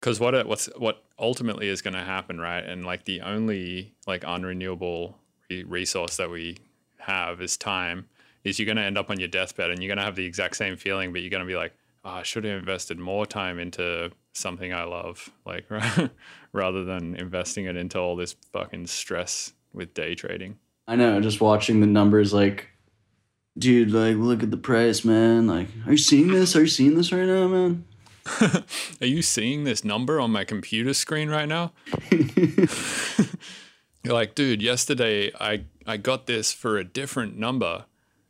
because what it, what's what ultimately is going to happen, right? And like the only like unrenewable re- resource that we have is time. Is you're going to end up on your deathbed and you're going to have the exact same feeling, but you're going to be like, oh, I should have invested more time into something I love, like rather than investing it into all this fucking stress with day trading. I know, just watching the numbers, like, dude, like, look at the price, man. Like, are you seeing this? Are you seeing this right now, man? Are you seeing this number on my computer screen right now? You're like, dude, yesterday I, I got this for a different number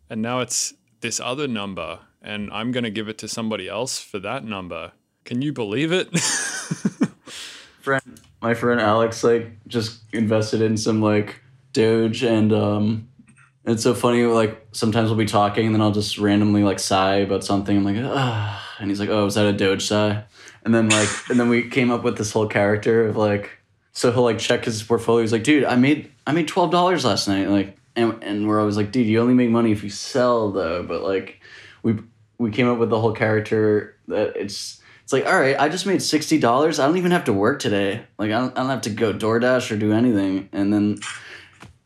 and now it's this other number and I'm going to give it to somebody else for that number. Can you believe it? friend, my friend Alex, like, just invested in some, like, Doge and, um, it's so funny, like, sometimes we'll be talking and then I'll just randomly, like, sigh about something. I'm like, ah and he's like, "Oh, is that a Doge sigh?" And then like, and then we came up with this whole character of like, so he'll like check his portfolio. He's like, "Dude, I made I made twelve dollars last night." Like, and and we're always like, "Dude, you only make money if you sell, though." But like, we we came up with the whole character that it's it's like, all right, I just made sixty dollars. I don't even have to work today. Like, I don't, I don't have to go DoorDash or do anything. And then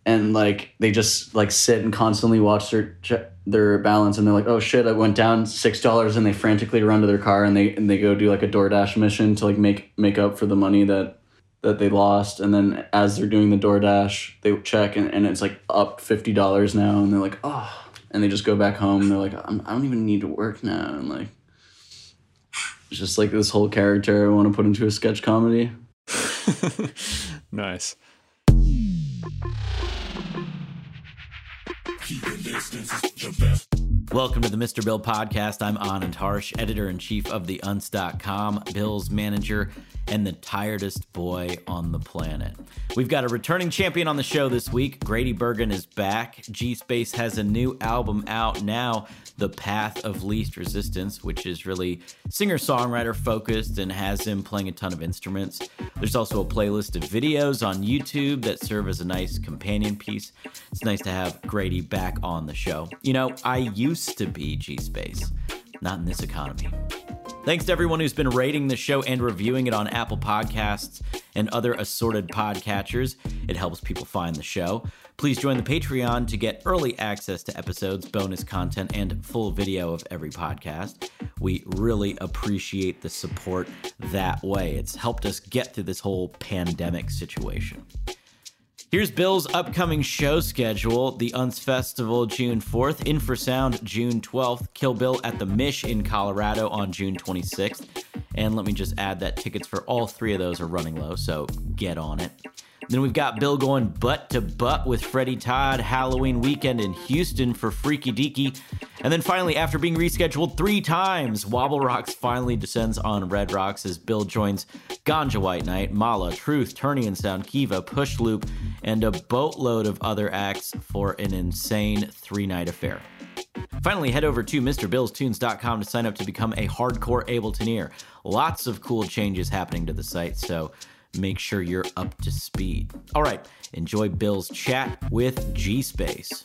and like they just like sit and constantly watch their their balance and they're like oh shit i went down six dollars and they frantically run to their car and they and they go do like a doordash mission to like make make up for the money that that they lost and then as they're doing the doordash they check and, and it's like up $50 now and they're like oh and they just go back home and they're like I'm, i don't even need to work now and like it's just like this whole character i want to put into a sketch comedy. Nice Welcome to the Mr. Bill podcast. I'm Anand Harsh, editor in chief of the Untz.com, Bill's manager, and the tiredest boy on the planet. We've got a returning champion on the show this week. Grady Bergen is back. G Space has a new album out now, The Path of Least Resistance, which is really singer songwriter focused and has him playing a ton of instruments. There's also a playlist of videos on YouTube that serve as a nice companion piece. It's nice to have Grady back on the show. You know, I used to be G Space, not in this economy. Thanks to everyone who's been rating the show and reviewing it on Apple Podcasts and other assorted podcatchers. It helps people find the show. Please join the Patreon to get early access to episodes, bonus content, and full video of every podcast. We really appreciate the support that way. It's helped us get through this whole pandemic situation. Here's Bill's upcoming show schedule The Untz Festival, June 4th, Infrasound, June 12th, Kill Bill at the Mish in Colorado on June 26th. And let me just add that tickets for all three of those are running low, so get on it. Then we've got Bill going butt to butt with Freddy Todd Halloween weekend in Houston for Freaky Deaky. And then finally, after being rescheduled three times, Wobble Rocks finally descends on Red Rocks as Bill joins Ganja White Night, Mala, Truth, Turning and Sound, Kiva, Push Loop, and a boatload of other acts for an insane three night affair. Finally, head over to MrBillsTunes.com to sign up to become a hardcore Abletoneer. Lots of cool changes happening to the site, so make sure you're up to speed. All right, enjoy Bill's chat with G Space.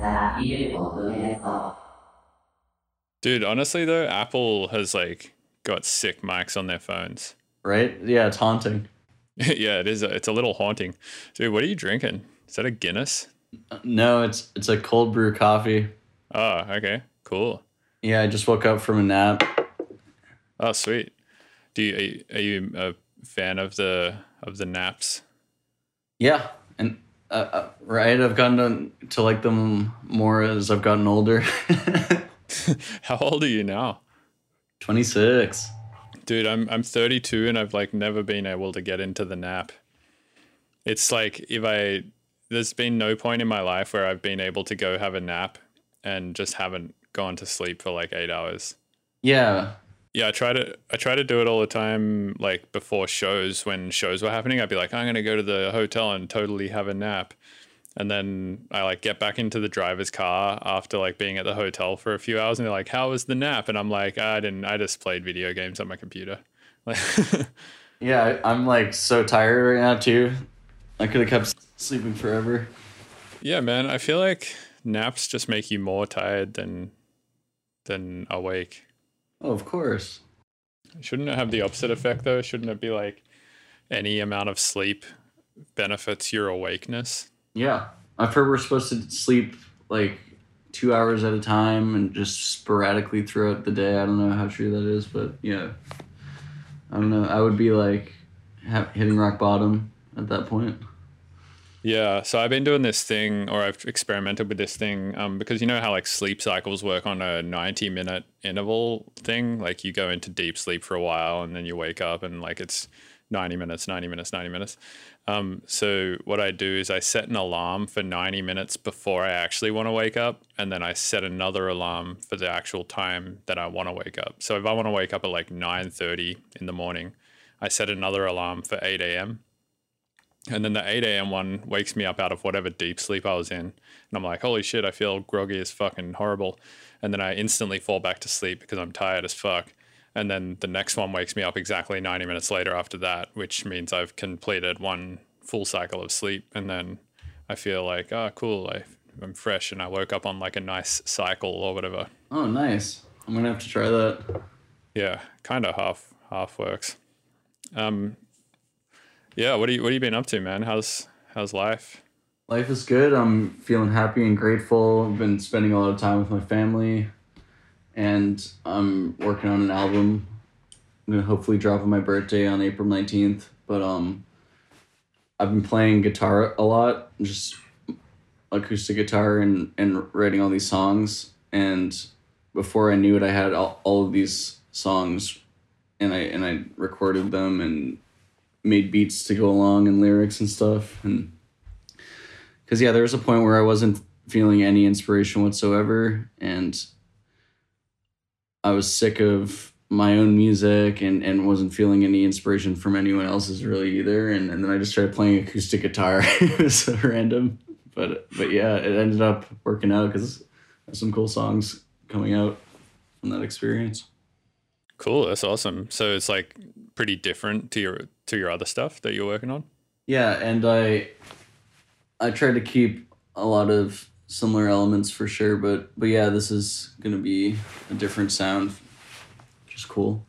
Hey, you're listening to the Mr. Bill podcast. Dude, honestly though, Apple has like got sick mics on their phones. right yeah it's haunting yeah, it is. A, it's a little haunting. Dude, what are you drinking? Is that a Guinness? Uh, no it's it's a cold brew coffee Oh, okay, cool. yeah i just woke up from a nap Oh, sweet. Do you are you, are you a fan of the of the naps? Yeah, and uh, uh, right, I've gotten to, to like them more as I've gotten older. How old are you now? Twenty six. Dude, I'm I'm 32 and I've like never been able to get into the nap. It's like if I there's been no point in my life where I've been able to go have a nap and just haven't gone to sleep for like eight hours. Yeah. Yeah, I try to I try to do it all the time. Like before shows, when shows were happening, I'd be like, I'm gonna go to the hotel and totally have a nap, and then I like get back into the driver's car after like being at the hotel for a few hours, and they're like, "How was the nap?" And I'm like, "I didn't. I just played video games on my computer." Like, Yeah, I'm like so tired right now too. I could have kept sleeping forever. yeah, man, I feel like naps just make you more tired than than awake. Oh, of course. Shouldn't it have the opposite effect though? Shouldn't it be like any amount of sleep benefits your awakeness? Yeah. I've heard we're supposed to sleep like two hours at a time and just sporadically throughout the day. I don't know how true that is, but yeah. I don't know. I would be like ha- hitting rock bottom at that point. Yeah, so I've been doing this thing, or I've experimented with this thing, um, because you know how like sleep cycles work on a ninety-minute interval thing. Like you go into deep sleep for a while, and then you wake up, and like it's ninety minutes, ninety minutes, ninety minutes. Um, so what I do is I set an alarm for ninety minutes before I actually want to wake up, and then I set another alarm for the actual time that I want to wake up. So if I want to wake up at like nine thirty in the morning, I set another alarm for eight a.m. And then the 8 a.m. one wakes me up out of whatever deep sleep I was in. And I'm like, holy shit, I feel groggy as fucking horrible. And then I instantly fall back to sleep because I'm tired as fuck. And then the next one wakes me up exactly 90 minutes later after that, which means I've completed one full cycle of sleep. And then I feel like, oh, cool, I, I'm fresh and I woke up on like a nice cycle or whatever. Oh, nice. I'm going to have to try that. Yeah, kind of half half works. Um, yeah, what do you what have you been up to, man? How's how's life? Life is good. I'm feeling happy and grateful. I've been spending a lot of time with my family, and I'm working on an album. I'm gonna hopefully drop on my birthday on April nineteenth. But um, I've been playing guitar a lot, just acoustic guitar, and and writing all these songs. And before I knew it, I had all, all of these songs, and I and I recorded them and made beats to go along and lyrics and stuff. And because yeah there was a point where i wasn't feeling any inspiration whatsoever. And i was sick of my own music and, and wasn't feeling any inspiration from anyone else's really either. And, and then i just started playing acoustic guitar. It was so random. But but yeah it ended up working out because some cool songs coming out from that experience Cool, that's awesome. So it's like pretty different to your to your other stuff that you're working on. Yeah, and I I try to keep a lot of similar elements for sure, but but yeah, this is gonna be a different sound. Which is cool.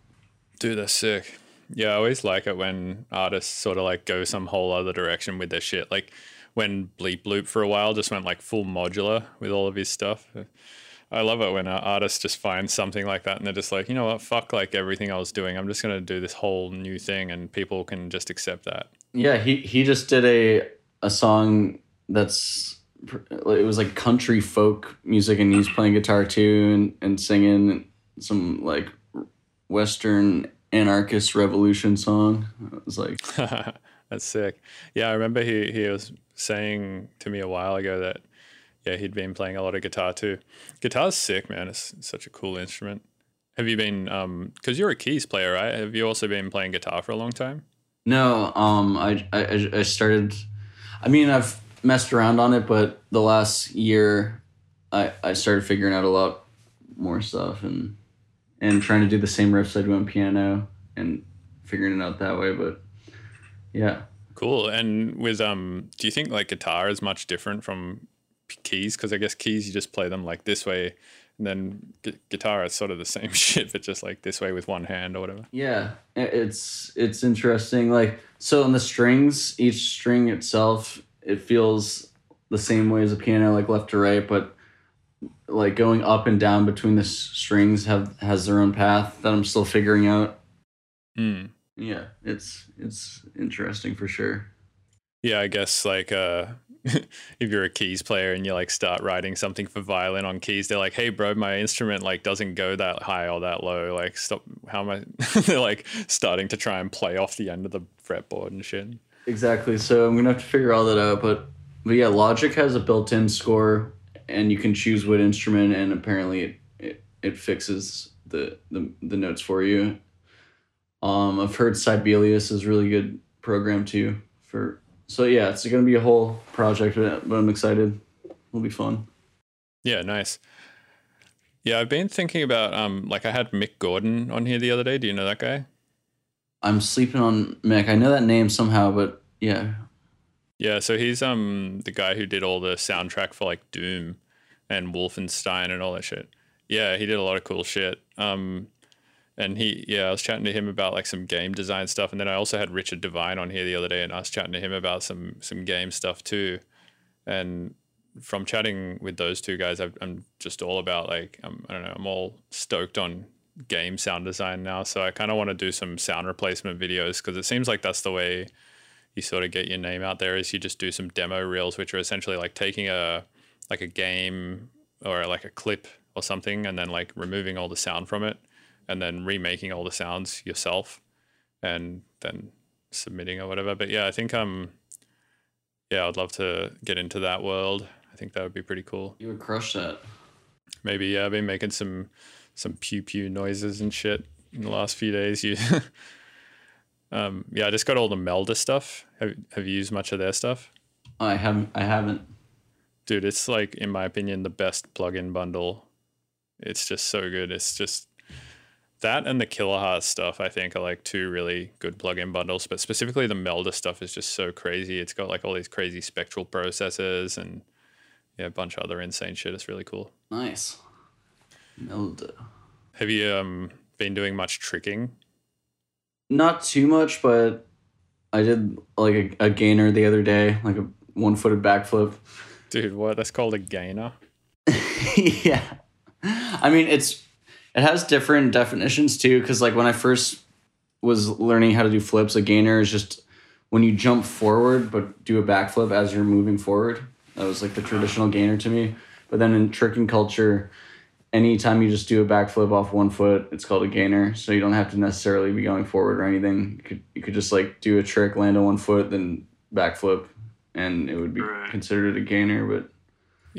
Dude, that's sick. Yeah, I always like it when artists sort of like go some whole other direction with their shit. Like when Bleep Bloop for a while just went like full modular with all of his stuff. I love it when an artist just finds something like that and they're just like, you know what, fuck like everything I was doing. I'm just gonna do this whole new thing and people can just accept that. Yeah, he he just did a a song that's it was like country folk music and he's playing guitar too and, and singing some like western anarchist revolution song. It was like That's sick. Yeah, I remember he he was saying to me a while ago that yeah he'd been playing a lot of guitar too. Guitar's sick, man. It's such a cool instrument. Have you been um because you're a keys player, right? Have you also been playing guitar for a long time? No, um, I, I I started. I mean, I've messed around on it, but the last year, I I started figuring out a lot more stuff and and trying to do the same riffs I do on piano and figuring it out that way. But yeah, Cool. And with um, do you think like guitar is much different from keys? Because I guess keys you just play them like this way, and then gu- guitar is sort of the same shit, but just like this way with one hand or whatever. yeah, it's it's interesting. Like so, on the strings, each string itself, it feels the same way as a piano, like left to right, but like going up and down between the s- strings have has their own path that I'm still figuring out. Hmm. Yeah, it's it's interesting for sure. Yeah, I guess like uh if you're a keys player and you like start writing something for violin on keys, they're like, "Hey, bro, my instrument like doesn't go that high or that low. Like, stop. How am I?" they're like starting to try and play off the end of the fretboard and shit. Exactly. So I'm gonna have to figure all that out. But but yeah, Logic has a built-in score, and you can choose what instrument, and apparently it it, it fixes the, the the notes for you. Um, I've heard Sibelius is really good program too for. So yeah, it's gonna be a whole project, but but I'm excited. It'll be fun. Yeah, nice. Yeah, I've been thinking about um like I had Mick Gordon on here the other day. Do you know that guy? I'm sleeping on Mick. I know that name somehow, but yeah. Yeah, so he's um the guy who did all the soundtrack for like Doom and Wolfenstein and all that shit. Yeah, he did a lot of cool shit. Um and he yeah, I was chatting to him about like some game design stuff and then I also had Richard Devine on here the other day and I was chatting to him about some some game stuff too. And from chatting with those two guys, i am just all about like I'm, I don't know, I'm all stoked on game sound design now. So I kind of want to do some sound replacement videos because it seems like that's the way you sort of get your name out there. Is you just do some demo reels, which are essentially like taking a like a game or like a clip or something, and then like removing all the sound from it, and then remaking all the sounds yourself, and then submitting or whatever. But yeah, I think um yeah, I'd love to get into that world. I think that would be pretty cool. You would crush that. Maybe yeah, I've been making some some pew pew noises and shit in the last few days. You, um, yeah, I just got all the Melda stuff. Have Have you used much of their stuff? I haven't. I haven't. Dude, it's like in my opinion the best plugin bundle. It's just so good. It's just that and the Kilohearts stuff. I think are like two really good plugin bundles. But specifically the Melda stuff is just so crazy. It's got like all these crazy spectral processors and yeah, a bunch of other insane shit. It's really cool. Nice. Melda. Have you um been doing much tricking? Not too much, but I did like a, a gainer the other day, like a one footed backflip. Dude, what? That's called a gainer. yeah. I mean, it's it has different definitions too, because like when I first was learning how to do flips, a gainer is just when you jump forward but do a backflip as you're moving forward. That was like the traditional gainer to me. But then in tricking culture, anytime you just do a backflip off one foot, it's called a gainer. So you don't have to necessarily be going forward or anything. You could you could just like do a trick, land on one foot, then backflip, and it would be right. considered a gainer. But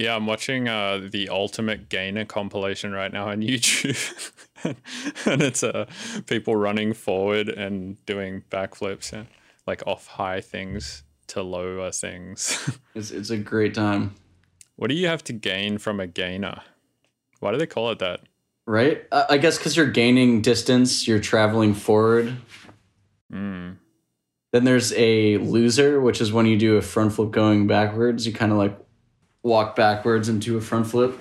yeah, I'm watching uh, the Ultimate Gainer compilation right now on YouTube, and it's uh, people running forward and doing backflips, yeah, like off high things to lower things. it's it's a great time. What do you have to gain from a gainer? Why do they call it that? Right? Uh, I guess because you're gaining distance, you're traveling forward. Mm. Then there's a loser, which is when you do a front flip going backwards. You kind of like walk backwards into a front flip.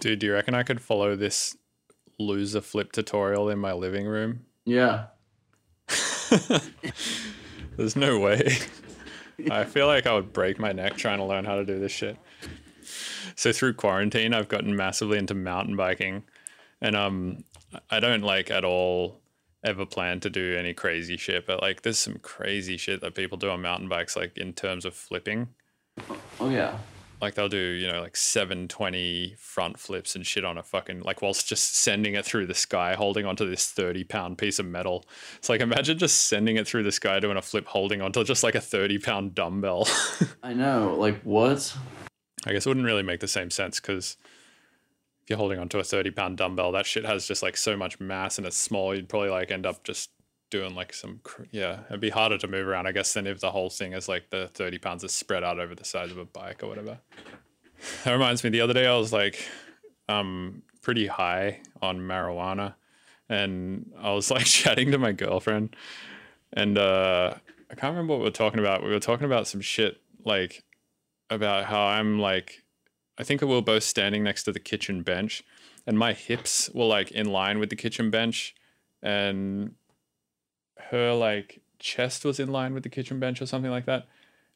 Dude, do you reckon I could follow this loser flip tutorial in my living room? Yeah. There's no way. I feel like I would break my neck trying to learn how to do this shit so through quarantine, I've gotten massively into mountain biking, and um, I don't like at all ever plan to do any crazy shit, but like there's some crazy shit that people do on mountain bikes, like in terms of flipping. Oh yeah. Like they'll do, you know, like 720 front flips and shit on a fucking like whilst just sending it through the sky, holding onto this 30 pound piece of metal. It's like imagine just sending it through the sky doing a flip holding onto just like a 30 pound dumbbell. I know. Like what? I guess it wouldn't really make the same sense because if you're holding onto a 30 pound dumbbell, that shit has just like so much mass and it's small. You'd probably like end up just doing like some, yeah, it'd be harder to move around, I guess, than if the whole thing is like the 30 pounds is spread out over the size of a bike or whatever. That reminds me, the other day I was like um, pretty high on marijuana and I was like chatting to my girlfriend and uh, I can't remember what we were talking about. We were talking about some shit like about how I'm like, I think we were both standing next to the kitchen bench, and my hips were like in line with the kitchen bench, and her like chest was in line with the kitchen bench or something like that.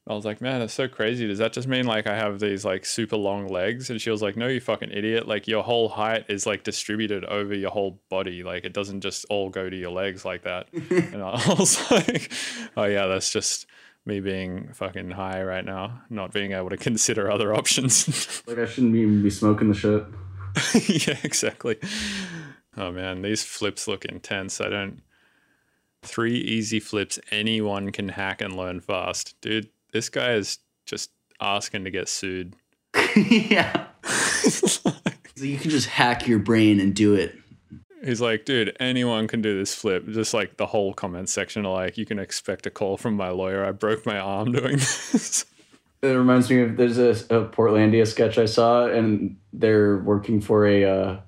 And I was like, man, that's so crazy. Does that just mean like I have these like super long legs? And she was like, no, you fucking idiot. Like your whole height is like distributed over your whole body. Like it doesn't just all go to your legs like that. and I was like, oh yeah, that's just me being fucking high right now, not being able to consider other options. like I shouldn't even be smoking the shit. yeah, exactly. Oh man, these flips look intense. I don't. Three easy flips anyone can hack and learn fast. Dude, this guy is just asking to get sued. yeah. So you can just hack your brain and do it. He's like, dude, anyone can do this flip. Just like the whole comment section are like, you can expect a call from my lawyer. I broke my arm doing this. It reminds me of there's a, a Portlandia sketch I saw, and they're working for a uh,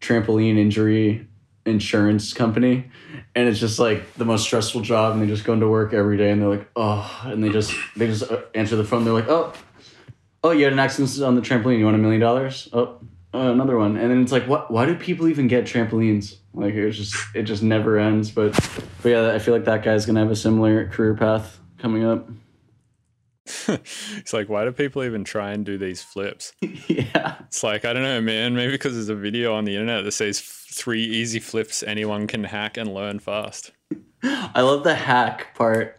trampoline injury insurance company, and it's just like the most stressful job, and they just go into work every day, and they're like, oh, and they just they just uh, answer the phone. They're like, oh, oh, you had an accident on the trampoline. You want a million dollars? Oh, uh, another one, and then it's like, what? Why do people even get trampolines? Like it's just it just never ends. But but yeah, I feel like that guy's gonna have a similar career path coming up. It's like, why do people even try and do these flips? yeah. It's like, I don't know, man. Maybe because there's a video on the internet that says three easy flips anyone can hack and learn fast. I love the hack part.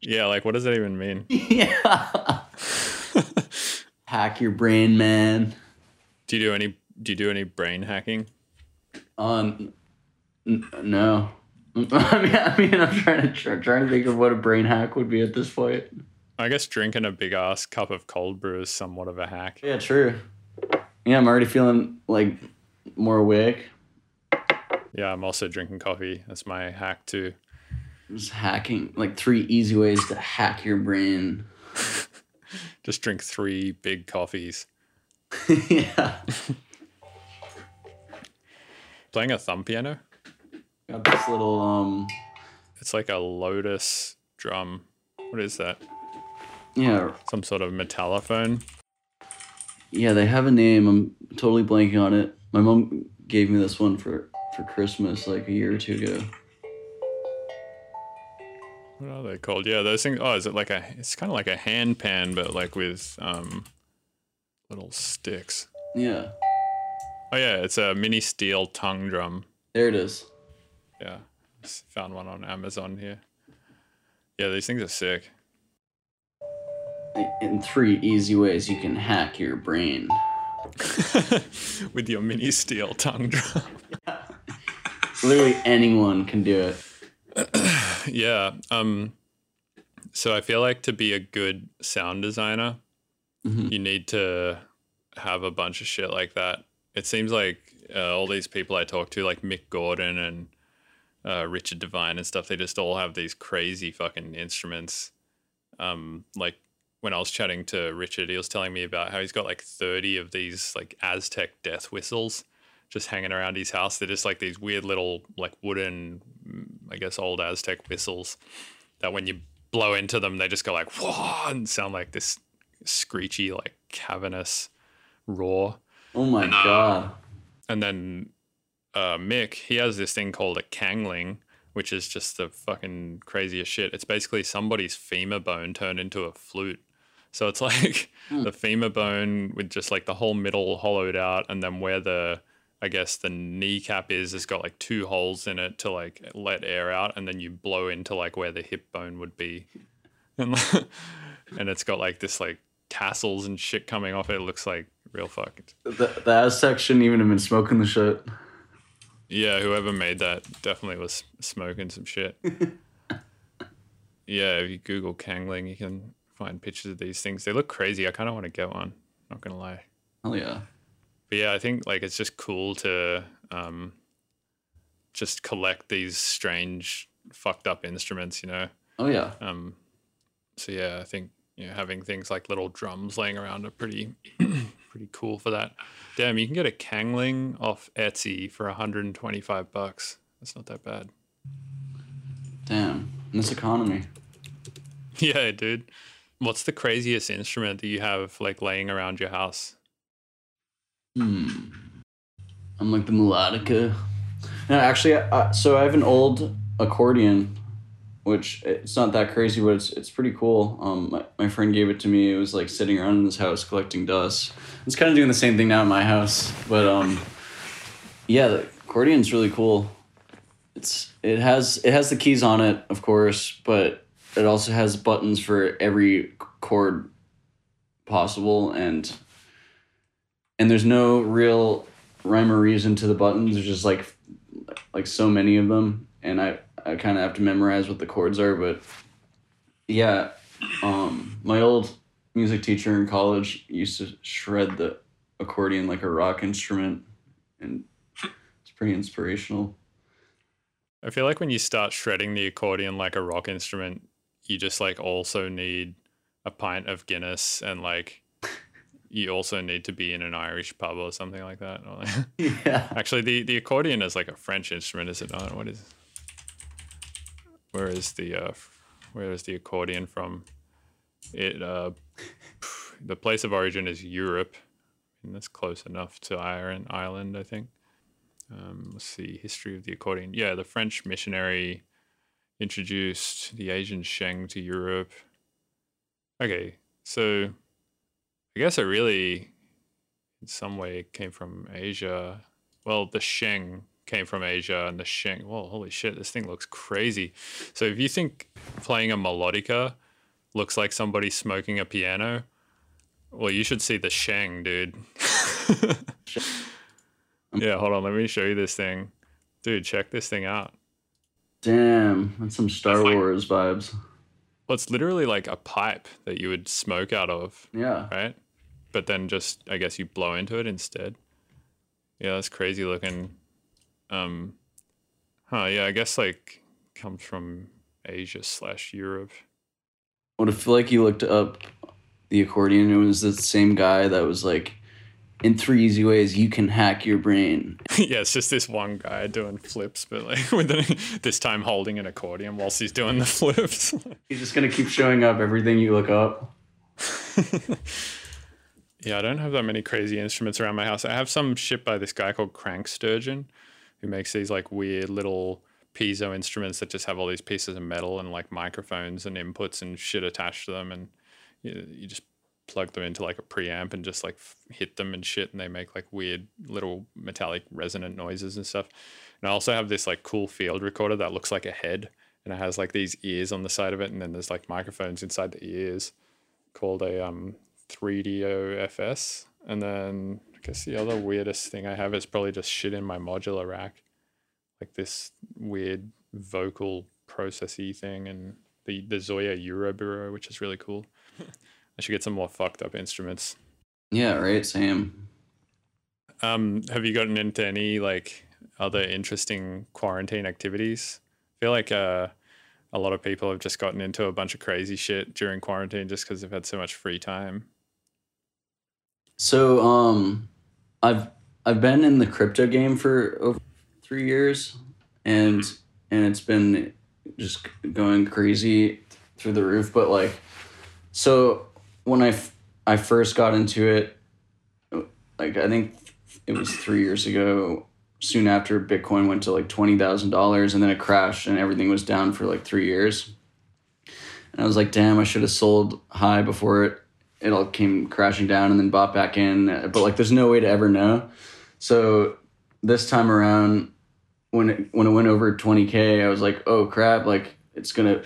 Yeah, like, what does that even mean? Yeah. Hack your brain, man. Do you do any? Do you do any brain hacking? Um, n- no. I mean, I mean, I'm trying to try, trying to think of what a brain hack would be at this point. I guess drinking a big ass cup of cold brew is somewhat of a hack. Yeah, true. Yeah, I'm already feeling like more awake. Yeah, I'm also drinking coffee. That's my hack too. Just hacking, like three easy ways to hack your brain. Just drink three big coffees. yeah. Playing a thumb piano. Got this little um. It's like a lotus drum. What is that? Yeah, Some sort of metallophone. yeah. They have a name. I'm totally blanking on it. My mom gave me this one for for Christmas like a year or two ago. What are they called? Yeah, those things. Oh, is it like a? It's kind of like a hand pan, but like with um, little sticks. Yeah, Oh yeah, it's a mini steel tongue drum. there it is. Yeah, found one on Amazon here. Yeah, these things are sick. In three easy ways you can hack your brain. with your mini steel tongue drum. Literally anyone can do it. yeah. Um. So I feel like to be a good sound designer, Mhm. you need to have a bunch of shit like that. It seems like uh, all these people I talk to, like Mick Gordon and uh, Richard Devine and stuff, they just all have these crazy fucking instruments. Um, like when I was chatting to Richard, he was telling me about how he's got like 30 of these like Aztec death whistles just hanging around his house. They're just like these weird little like wooden, mm, I guess, old Aztec whistles that when you blow into them, they just go like whoa and sound like this screechy, like cavernous roar. Oh my god. And then uh, Mick, he has this thing called a kangling, which is just the fucking craziest shit. It's basically somebody's femur bone turned into a flute. So it's like hmm. the femur bone with just like the whole middle hollowed out, and then where the I guess the kneecap is, it's got like two holes in it to like let air out, and then you blow into like where the hip bone would be, and and it's got like this like tassels and shit coming off it. It looks like real fucked. The, the Aztec shouldn't even have been smoking the shit. Yeah, whoever made that definitely was smoking some shit. yeah, if you Google Kangling, you can find pictures of these things. They look crazy. I kind of want to get one. Not gonna lie. Oh yeah. But yeah, I think like it's just cool to um, just collect these strange, fucked up instruments. You know. Oh yeah. Um, so yeah, I think you know having things like little drums laying around are pretty pretty cool for that. Damn, you can get a Kangling off Etsy for 125 bucks. That's not that bad. Damn. In this economy. Yeah, dude. What's the craziest instrument that you have like laying around your house? Hmm. I'm like the melodica. No, actually, I, so I have an old accordion, which it's not that crazy, but it's it's pretty cool. Um, my, my friend gave it to me. It was like sitting around in his house collecting dust. It's kind of doing the same thing now at my house, but um, yeah, the accordion's really cool. It's it has it has the keys on it, of course, but it also has buttons for every chord possible and and there's no real rhyme or reason to the buttons. There's just like like so many of them, and I I kind of have to memorize what the chords are. But yeah, um, my old music teacher in college used to shred the accordion like a rock instrument, and it's pretty inspirational. I feel like when you start shredding the accordion like a rock instrument, you just like also need a pint of Guinness and like you also need to be in an Irish pub or something like that. Yeah. Actually, the, the accordion is like a French instrument, is it not? What is? Where is the uh, where is the accordion from? It uh, the place of origin is Europe, and that's close enough to Ireland. Ireland, I think. Um, let's see, history of the accordion. Yeah, the French missionary introduced the Asian sheng to Europe. Okay, so I guess it really, in some way, came from Asia. Well, the sheng came from Asia, and the sheng. Well, holy shit, this thing looks crazy. So if you think playing a melodica looks like somebody smoking a piano, well, you should see the sheng, dude. yeah, hold on, let me show you this thing, dude. Check this thing out. Damn, that's some Star It's like- Wars vibes. Well, it's literally like a pipe that you would smoke out of, Yeah. right? But then just I guess you blow into it instead. Yeah, that's crazy looking. Um, huh? Yeah, I guess like comes from Asia slash Europe. What if like you looked up the accordion? It was the same guy that was like, in three easy ways you can hack your brain. yeah, it's just this one guy doing flips, but like with the, this time holding an accordion whilst he's doing the flips. He's just gonna keep showing up everything you look up. Yeah, I don't have that many crazy instruments around my house. I have some shit by this guy called Crank Sturgeon, who makes these like weird little piezo instruments that just have all these pieces of metal and like microphones and inputs and shit attached to them, and you, you just plug them into like a preamp and just like hit them and shit, and they make like weird little metallic resonant noises and stuff. And I also have this like cool field recorder that looks like a head, and it has like these ears on the side of it, and then there's like microphones inside the ears, called a um 3Dio FS. And then I guess the other weirdest thing I have is probably just shit in my modular rack. Like this weird vocal processy thing and the, the ZOIA Euroburo, which is really cool. I should get some more fucked up instruments. Yeah, right. Same. Um, have you gotten into any like other interesting quarantine activities? I feel like uh, a lot of people have just gotten into a bunch of crazy shit during quarantine just because they've had so much free time. So um, I've I've been in the crypto game for over three years, and and it's been just going crazy through the roof. But like, so when I f- I first got into it, like I think it was three years ago. Soon after Bitcoin went to like twenty thousand dollars, and then it crashed, and everything was down for like three years. And I was like, damn, I should have sold high before it it all came crashing down and then bought back in. But like, there's no way to ever know. So this time around, when it, when it went over 20k, I was like, oh crap! Like it's gonna.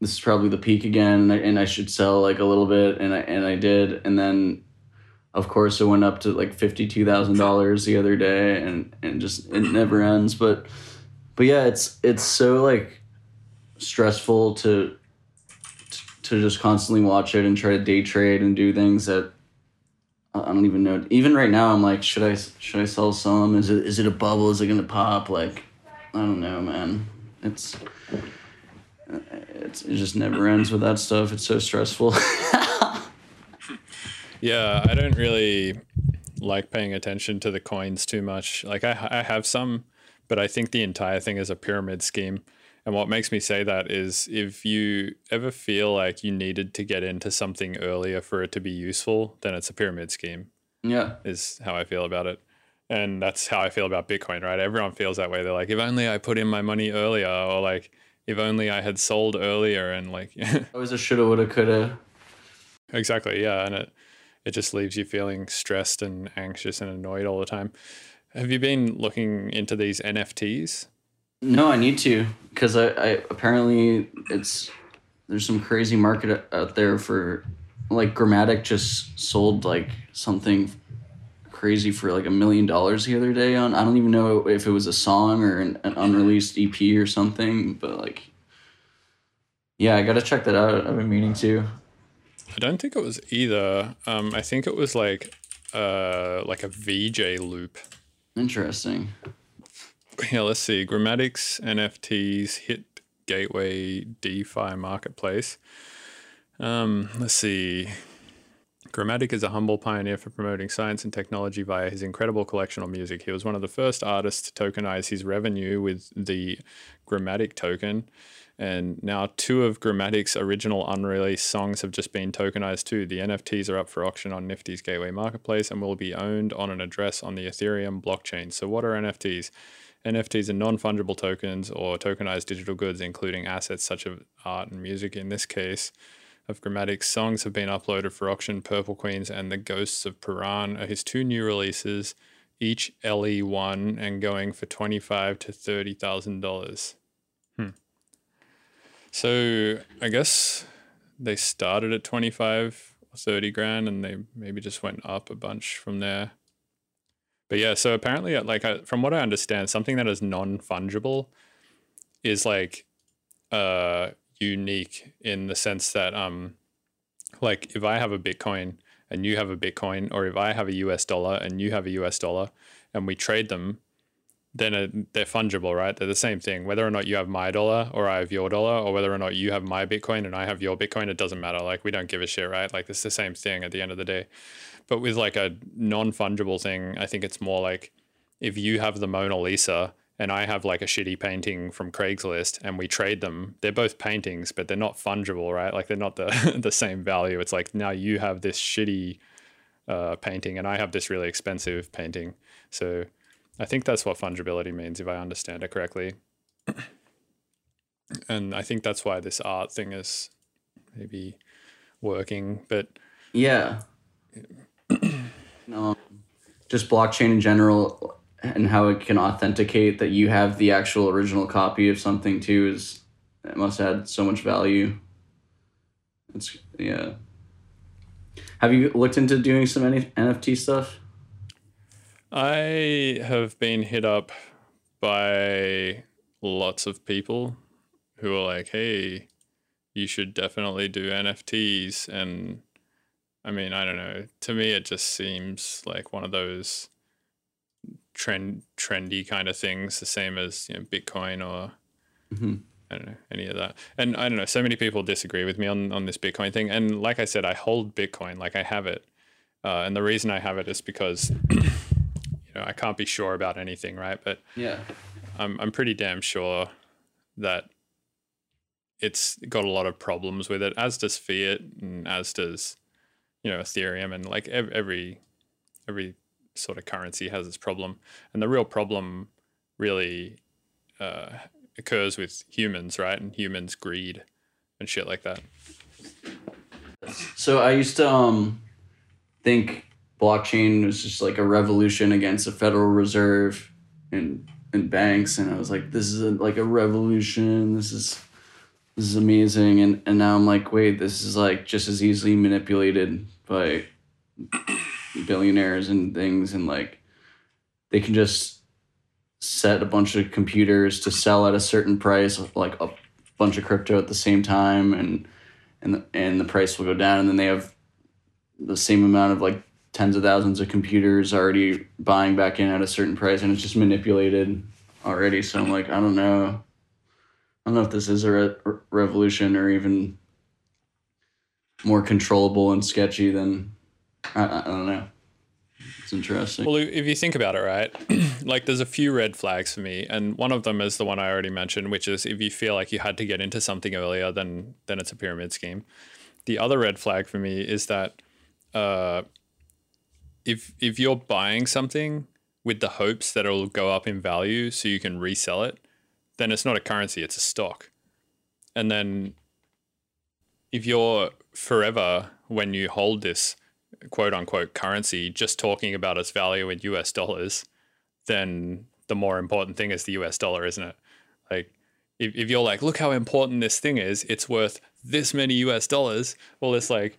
This is probably the peak again, and I, and I should sell like a little bit, and I and I did, and then, of course, it went up to like fifty two thousand dollars the other day, and and just it never ends. But but yeah, it's it's so like stressful to to just constantly watch it and try to day trade and do things that I I don't even know. Even right now, I'm like, should I should I sell some? Is it is it a bubble? Is it gonna pop? Like, I don't know, man. It's it's it just never ends with that stuff. It's so stressful. Yeah, I don't really like paying attention to the coins too much. Like I, I have some, but I think the entire thing is a pyramid scheme. And what makes me say that is if you ever feel like you needed to get into something earlier for it to be useful, then it's a pyramid scheme, yeah, is how I feel about it. And that's how I feel about Bitcoin, right? Everyone feels that way. They're like, if only I put in my money earlier, or like, if only I had sold earlier, and like, I was a shoulda, woulda, coulda. Exactly. Yeah, and it it just leaves you feeling stressed and anxious and annoyed all the time. Have you been looking into these NFTs? No, I need to because I, I apparently it's there's some crazy market out there for like Gramatik just sold like something crazy for like a million dollars the other day on I don't even know if it was a song or an, an unreleased EP or something, but like yeah, I gotta check that out. I've been meaning to. I don't think it was either. Um, I think it was like uh, like a VJ loop. Interesting. Yeah, let's see. Gramatik's NFTs hit gateway DeFi marketplace. Um, let's see. Gramatik is a humble pioneer for promoting science and technology via his incredible collection of music. He was one of the first artists to tokenize his revenue with the Gramatik token. And now two of Gramatik's original unreleased songs have just been tokenized too. The NFTs are up for auction on Nifty's Gateway Marketplace and will be owned on an address on the Ethereum blockchain. So, what are NFTs? NFTs are non fungible tokens or tokenized digital goods, including assets such as art and music. In this case, of Gramatik's songs have been uploaded for auction. Purple Queens and The Ghosts of Paran are his two new releases, each LE1 and going for twenty-five to thirty thousand dollars. Hmm. So I guess they started at 25 or 30 grand and they maybe just went up a bunch from there. But yeah, so apparently, uh, like I, from what I understand, something that is non-fungible is like uh unique in the sense that um like if I have a Bitcoin and you have a Bitcoin, or if I have a US dollar and you have a US dollar, and we trade them, then they're fungible, right? They're the same thing. Whether or not you have my dollar or I have your dollar, or whether or not you have my Bitcoin and I have your Bitcoin, it doesn't matter. Like we don't give a shit, right? Like it's the same thing at the end of the day. But with like a non fungible thing, I think it's more like if you have the Mona Lisa and I have like a shitty painting from Craigslist and we trade them, they're both paintings, but they're not fungible, right? Like they're not the the same value. It's like now you have this shitty uh, painting and I have this really expensive painting. So I think that's what fungibility means, if I understand it correctly. and I think that's why this art thing is maybe working. But Yeah. no, just blockchain in general and how it can authenticate that you have the actual original copy of something too is it must add so much value. It's yeah. Have you looked into doing some any NFT stuff? I have been hit up by lots of people who are like, hey, you should definitely do NFTs. And I mean, I don't know. To me, it just seems like one of those trend trendy kind of things, the same as you know, Bitcoin or Mhm. I don't know any of that. And I don't know. So many people disagree with me on on this Bitcoin thing. And like I said, I hold Bitcoin, like I have it. Uh, and the reason I have it is because you know I can't be sure about anything, right? But Yeah. I'm I'm pretty damn sure that it's got a lot of problems with it, as does fiat, and as does you know Ethereum, and like ev- every every sort of currency has its problem, and the real problem really uh, occurs with humans, right? And humans' greed and shit like that. So I used to um think blockchain was just like a revolution against the Federal Reserve and and banks, and I was like, this is a, like a revolution. This is this is amazing, and and now I'm like, wait, this is like just as easily manipulated by billionaires and things, and like they can just set a bunch of computers to sell at a certain price, like a bunch of crypto at the same time, and and the, and the price will go down and then they have the same amount of like tens of thousands of computers already buying back in at a certain price and it's just manipulated already. So i'm like i don't know. I don't know if this is a re- revolution or even more controllable and sketchy than i, I don't know it's interesting Well, if you think about it, right, like there's a few red flags for me, and one of them is the one I already mentioned, which is if you feel like you had to get into something earlier, then then it's a pyramid scheme. The other red flag for me is that uh, if if you're buying something with the hopes that it'll go up in value so you can resell it, then it's not a currency; it's a stock. And then if you're forever when you hold this quote unquote currency just talking about its value in US dollars, then the more important thing is the US dollar, isn't it? Like if, if you're like, look how important this thing is, it's worth this many US dollars. Well, it's like,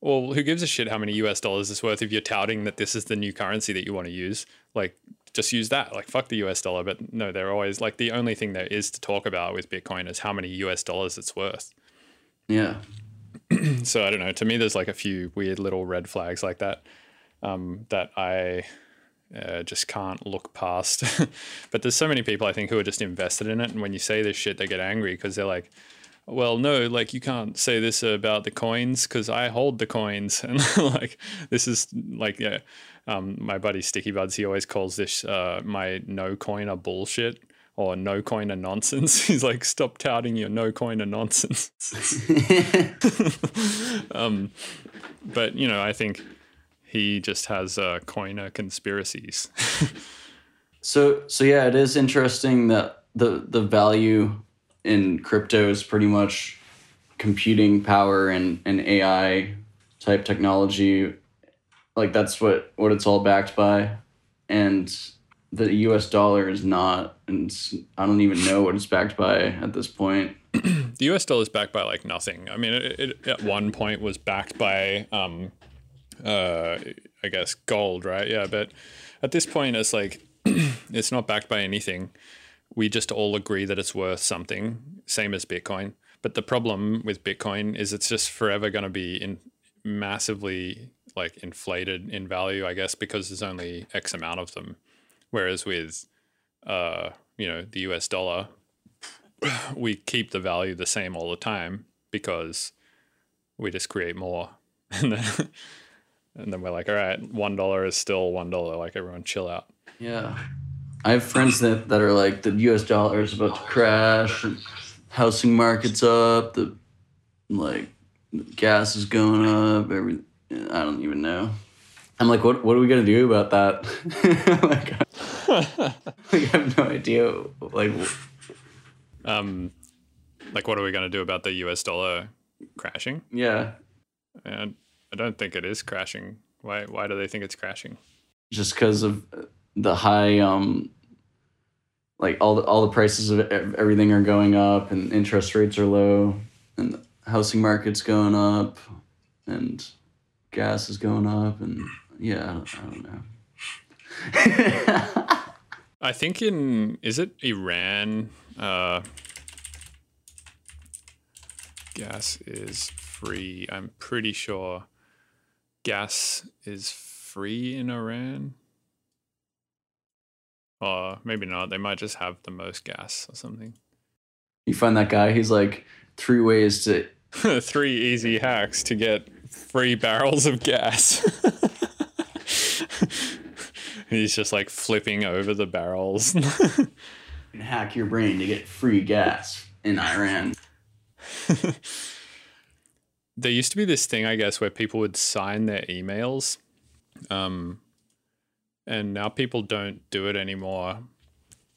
well, who gives a shit how many US dollars it's worth if you're touting that this is the new currency that you want to use? Like, just use that. Like, fuck the US dollar. But no, they're always like the only thing there is to talk about with Bitcoin is how many US dollars it's worth yeah so I don't know. To me, there's like a few weird little red flags like that. um, that I uh, just can't look past. but there's so many people I think who are just invested in it, and when you say this shit, they get angry because they're like, "Well, no, like you can't say this about the coins because I hold the coins," and like this is like yeah. Um, my buddy Sticky Buds, he always calls this uh, my no coiner bullshit or no coiner nonsense. He's like, stop touting your no coin coiner nonsense. um, but you know, I think he just has uh, coiner conspiracies. So so yeah, it is interesting that the the value in crypto is pretty much computing power and, and AI type technology. Like that's what, what it's all backed by. And the US dollar is not and I don't even know what it's backed by at this point. the US dollar is backed by like nothing. I mean, it, it at one point was backed by, um, uh, I guess gold, right? Yeah, but at this point, it's like it's not backed by anything. We just all agree that it's worth something, same as Bitcoin. But the problem with Bitcoin is it's just forever going to be in massively like inflated in value, I guess, because there's only X amount of them. Whereas with, uh, you know, the US dollar, we keep the value the same all the time because we just create more. And then, and then we're like, all right, one dollar is still one dollar. Like everyone, chill out. Yeah. I have friends that, that are like the US dollar is about to crash housing market's up, the like gas is going up, every I don't even know. I'm like, what what are we gonna do about that? like, I have no idea. Like Um, like, what are we going to do about the US dollar crashing? yeah. And I don't think it is crashing. Why? Why do they think it's crashing? just because of the high um like all the all the prices of everything are going up and interest rates are low and the housing market's going up and gas is going up and yeah I don't, I don't know I think in is it Iran? Uh, gas is free. I'm pretty sure gas is free in Iran. Or maybe not. They might just have the most gas or something. you find that guy he's like three ways to Three easy hacks to get free barrels of gas. He's just like flipping over the barrels. hack your brain to get free gas in iran there used to be this thing, I guess, where people would sign their emails. Um, and now people don't do it anymore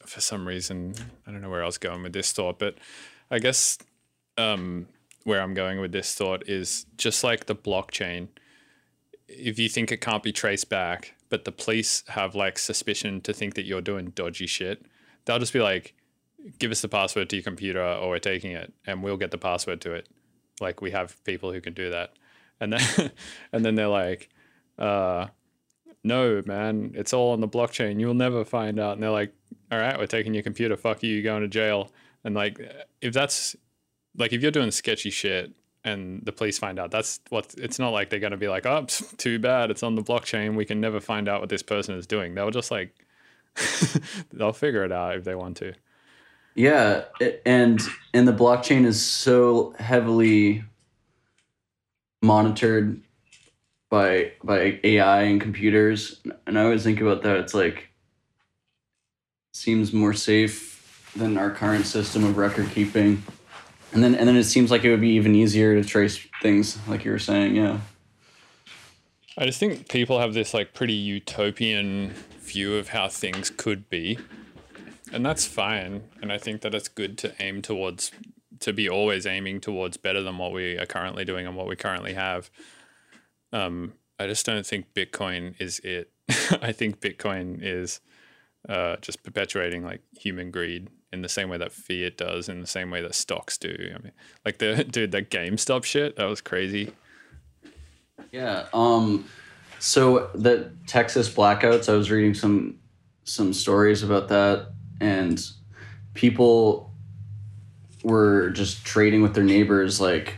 for some reason. I don't know where I was going with this thought, but I guess um, where I'm going with this thought is just like the blockchain. If you think it can't be traced back, but the police have like suspicion to think that you're doing dodgy shit, they'll just be like, give us the password to your computer or we're taking it and we'll get the password to it. Like we have people who can do that. And then and then they're like, uh, no, man, it's all on the blockchain. You'll never find out. And they're like, all right, we're taking your computer. Fuck you. You're going to jail. And like, if that's like, if you're doing sketchy shit and the police find out, that's what it's not like they're going to be like, oh, too bad. It's on the blockchain. We can never find out what this person is doing. They'll just like, they'll figure it out if they want to. Yeah, and and the blockchain is so heavily monitored by by AI and computers, and I always think about that. It's like seems more safe than our current system of record keeping, and then and then it seems like it would be even easier to trace things, like you were saying. Yeah, I just think people have this like pretty utopian view of how things could be. And that's fine. And I think that it's good to aim towards to be always aiming towards better than what we are currently doing and what we currently have. Um, I just don't think Bitcoin is it. I think Bitcoin is uh, just perpetuating like human greed in the same way that fiat does, in the same way that stocks do. I mean, like the dude, that GameStop shit, that was crazy. yeah. Um, so the Texas blackouts, I was reading some some stories about that, and people were just trading with their neighbors, like,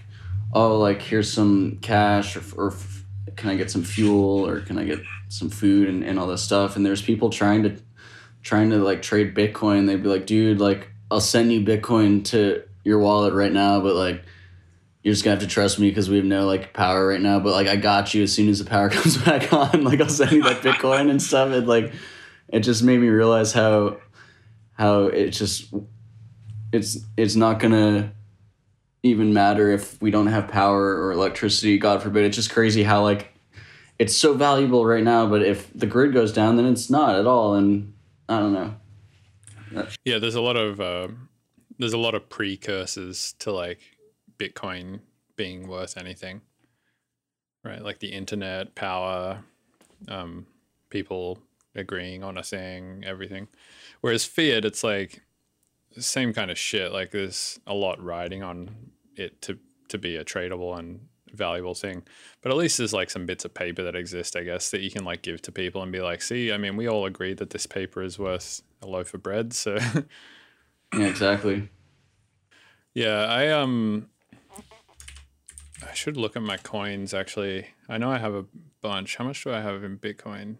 oh, like here's some cash, or, or can I get some fuel, or can I get some food and, and all this stuff. And there's people trying to trying to like trade Bitcoin. They'd be like, dude, like I'll send you Bitcoin to your wallet right now, but like you're just gonna have to trust me because we have no like power right now. But like I got you as soon as the power comes back on. Like I'll send you that Bitcoin and stuff. It like it just made me realize how how it just it's it's not gonna even matter if we don't have power or electricity. God forbid. It's just crazy how like it's so valuable right now, but if the grid goes down, then it's not at all. And I don't know. Yeah, there's a lot of uh, there's a lot of precursors to like Bitcoin being worth anything, right? Like the internet, power, um, people agreeing on a thing, everything. Whereas fiat, it's like same kind of shit. Like there's a lot riding on it to to be a tradable and valuable thing. But at least there's like some bits of paper that exist, I guess, that you can like give to people and be like, see, I mean, we all agree that this paper is worth a loaf of bread. So Yeah, exactly. yeah, I um I should look at my coins actually. I know I have a bunch. How much do I have in Bitcoin?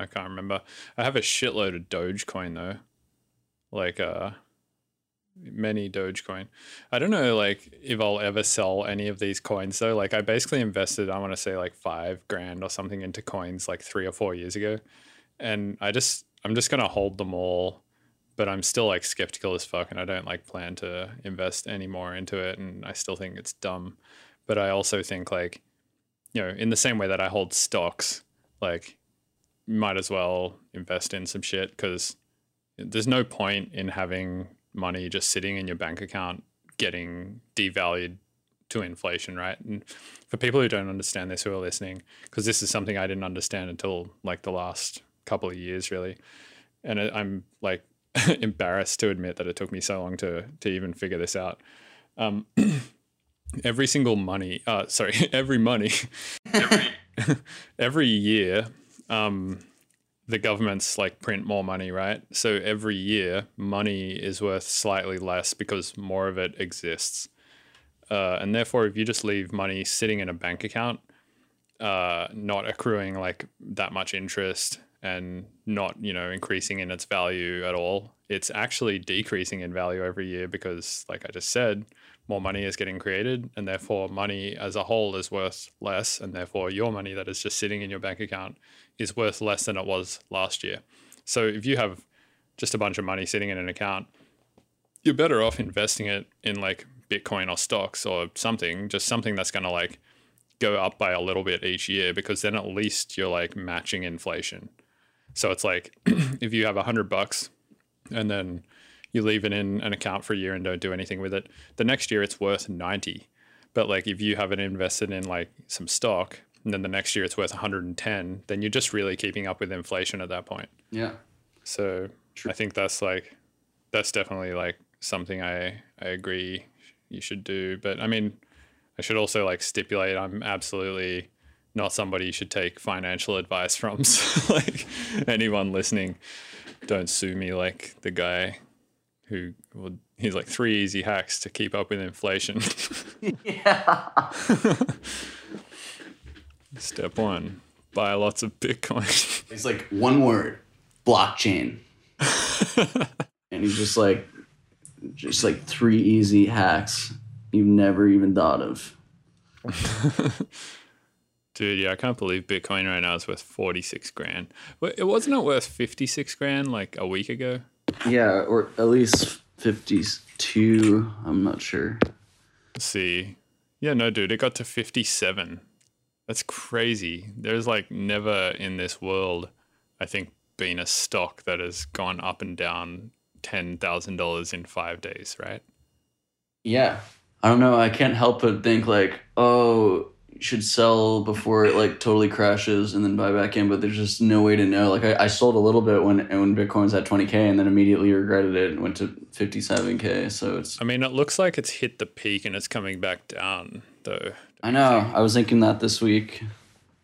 I can't remember. I have a shitload of Dogecoin though. Like uh many Dogecoin. I don't know like if I'll ever sell any of these coins though. Like I basically invested, I want to say like five grand or something into coins like three or four years ago. And I just I'm just gonna hold them all, but I'm still like skeptical as fuck and I don't like plan to invest any more into it and I still think it's dumb. But I also think like, you know, in the same way that I hold stocks, like might as well invest in some shit because there's no point in having money just sitting in your bank account getting devalued to inflation, right? And for people who don't understand this who are listening, because this is something I didn't understand until like the last couple of years, really, and I'm like embarrassed to admit that it took me so long to to even figure this out. Um, every single money, uh, sorry, every money, every, every year, um, the governments like print more money, right? So every year, money is worth slightly less because more of it exists. Uh, and therefore, if you just leave money sitting in a bank account, uh, not accruing like that much interest and not, you know, increasing in its value at all, it's actually decreasing in value every year because, like I just said, more money is getting created, and therefore, money as a whole is worth less, and therefore, your money that is just sitting in your bank account is worth less than it was last year. So if you have just a bunch of money sitting in an account, you're better off investing it in like Bitcoin or stocks or something, just something that's going to like go up by a little bit each year because then at least you're like matching inflation. So it's like if you have a hundred bucks and then you leave it in an account for a year and don't do anything with it, the next year it's worth 90. But like if you have it invested in like some stock and then the next year it's worth 110, then you're just really keeping up with inflation at that point. Yeah. So I think that's like that's definitely like something I I agree you should do. But I mean, I should also like stipulate I'm absolutely not somebody you should take financial advice from. So like anyone listening, don't sue me like the guy who would he's like three easy hacks to keep up with inflation. Yeah. Step one, buy lots of Bitcoin. It's like one word, blockchain. and he's just like, just like three easy hacks you've never even thought of. Dude, yeah, I can't believe Bitcoin right now is worth 46 grand. Wa- It wasn't it worth 56 grand like a week ago? Yeah, or at least 52. I'm not sure. Let's see. Yeah, no, dude, it got to 57. That's crazy. There's like never in this world, I think, been a stock that has gone up and down $10,000 in five days, right? Yeah. I don't know. I can't help but think like, oh, should sell before it like totally crashes and then buy back in. But there's just no way to know. Like I, I sold a little bit when when Bitcoin's at 20k and then immediately regretted it and went to 57k. So it's. I mean, it looks like it's hit the peak and it's coming back down, though. I know. I was thinking that this week,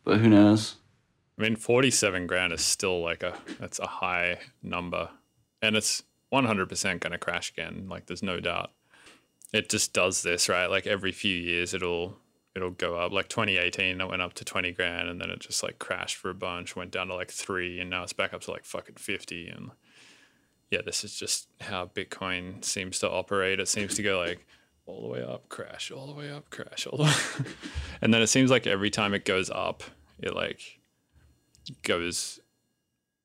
but who knows? I mean, 47 grand is still like a that's a high number, and it's 100% going to crash again. Like, there's no doubt. It just does this, right? Like every few years, it'll it'll go up. Like 2018, it went up to 20 grand, and then it just like crashed for a bunch, went down to like three, and now it's back up to like fucking 50. And yeah, this is just how Bitcoin seems to operate. It seems to go like all the way up, crash, all the way up, crash, all the way. and then it seems like every time it goes up, it like goes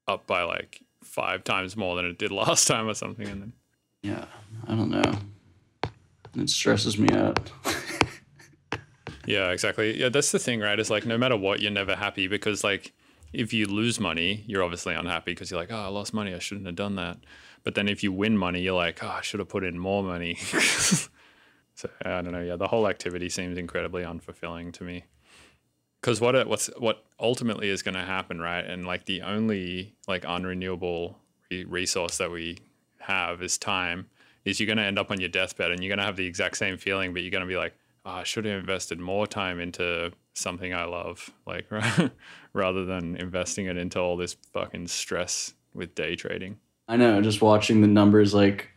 up by like five times more than it did last time or something. And then Yeah, I don't know. It stresses me out. Yeah, exactly. Yeah, that's the thing, right? Is like no matter what, you're never happy because like if you lose money, you're obviously unhappy because you're like, oh, I lost money, I shouldn't have done that. But then if you win money, you're like, oh, I should have put in more money. so I don't know. Yeah, the whole activity seems incredibly unfulfilling to me. Because what it, what's what ultimately is going to happen, right? And like the only like unrenewable re- resource that we have is time. Is you're going to end up on your deathbed and you're going to have the exact same feeling, but you're going to be like, oh, I should have invested more time into something I love, like rather than investing it into all this fucking stress with day trading. I know, just watching the numbers, like,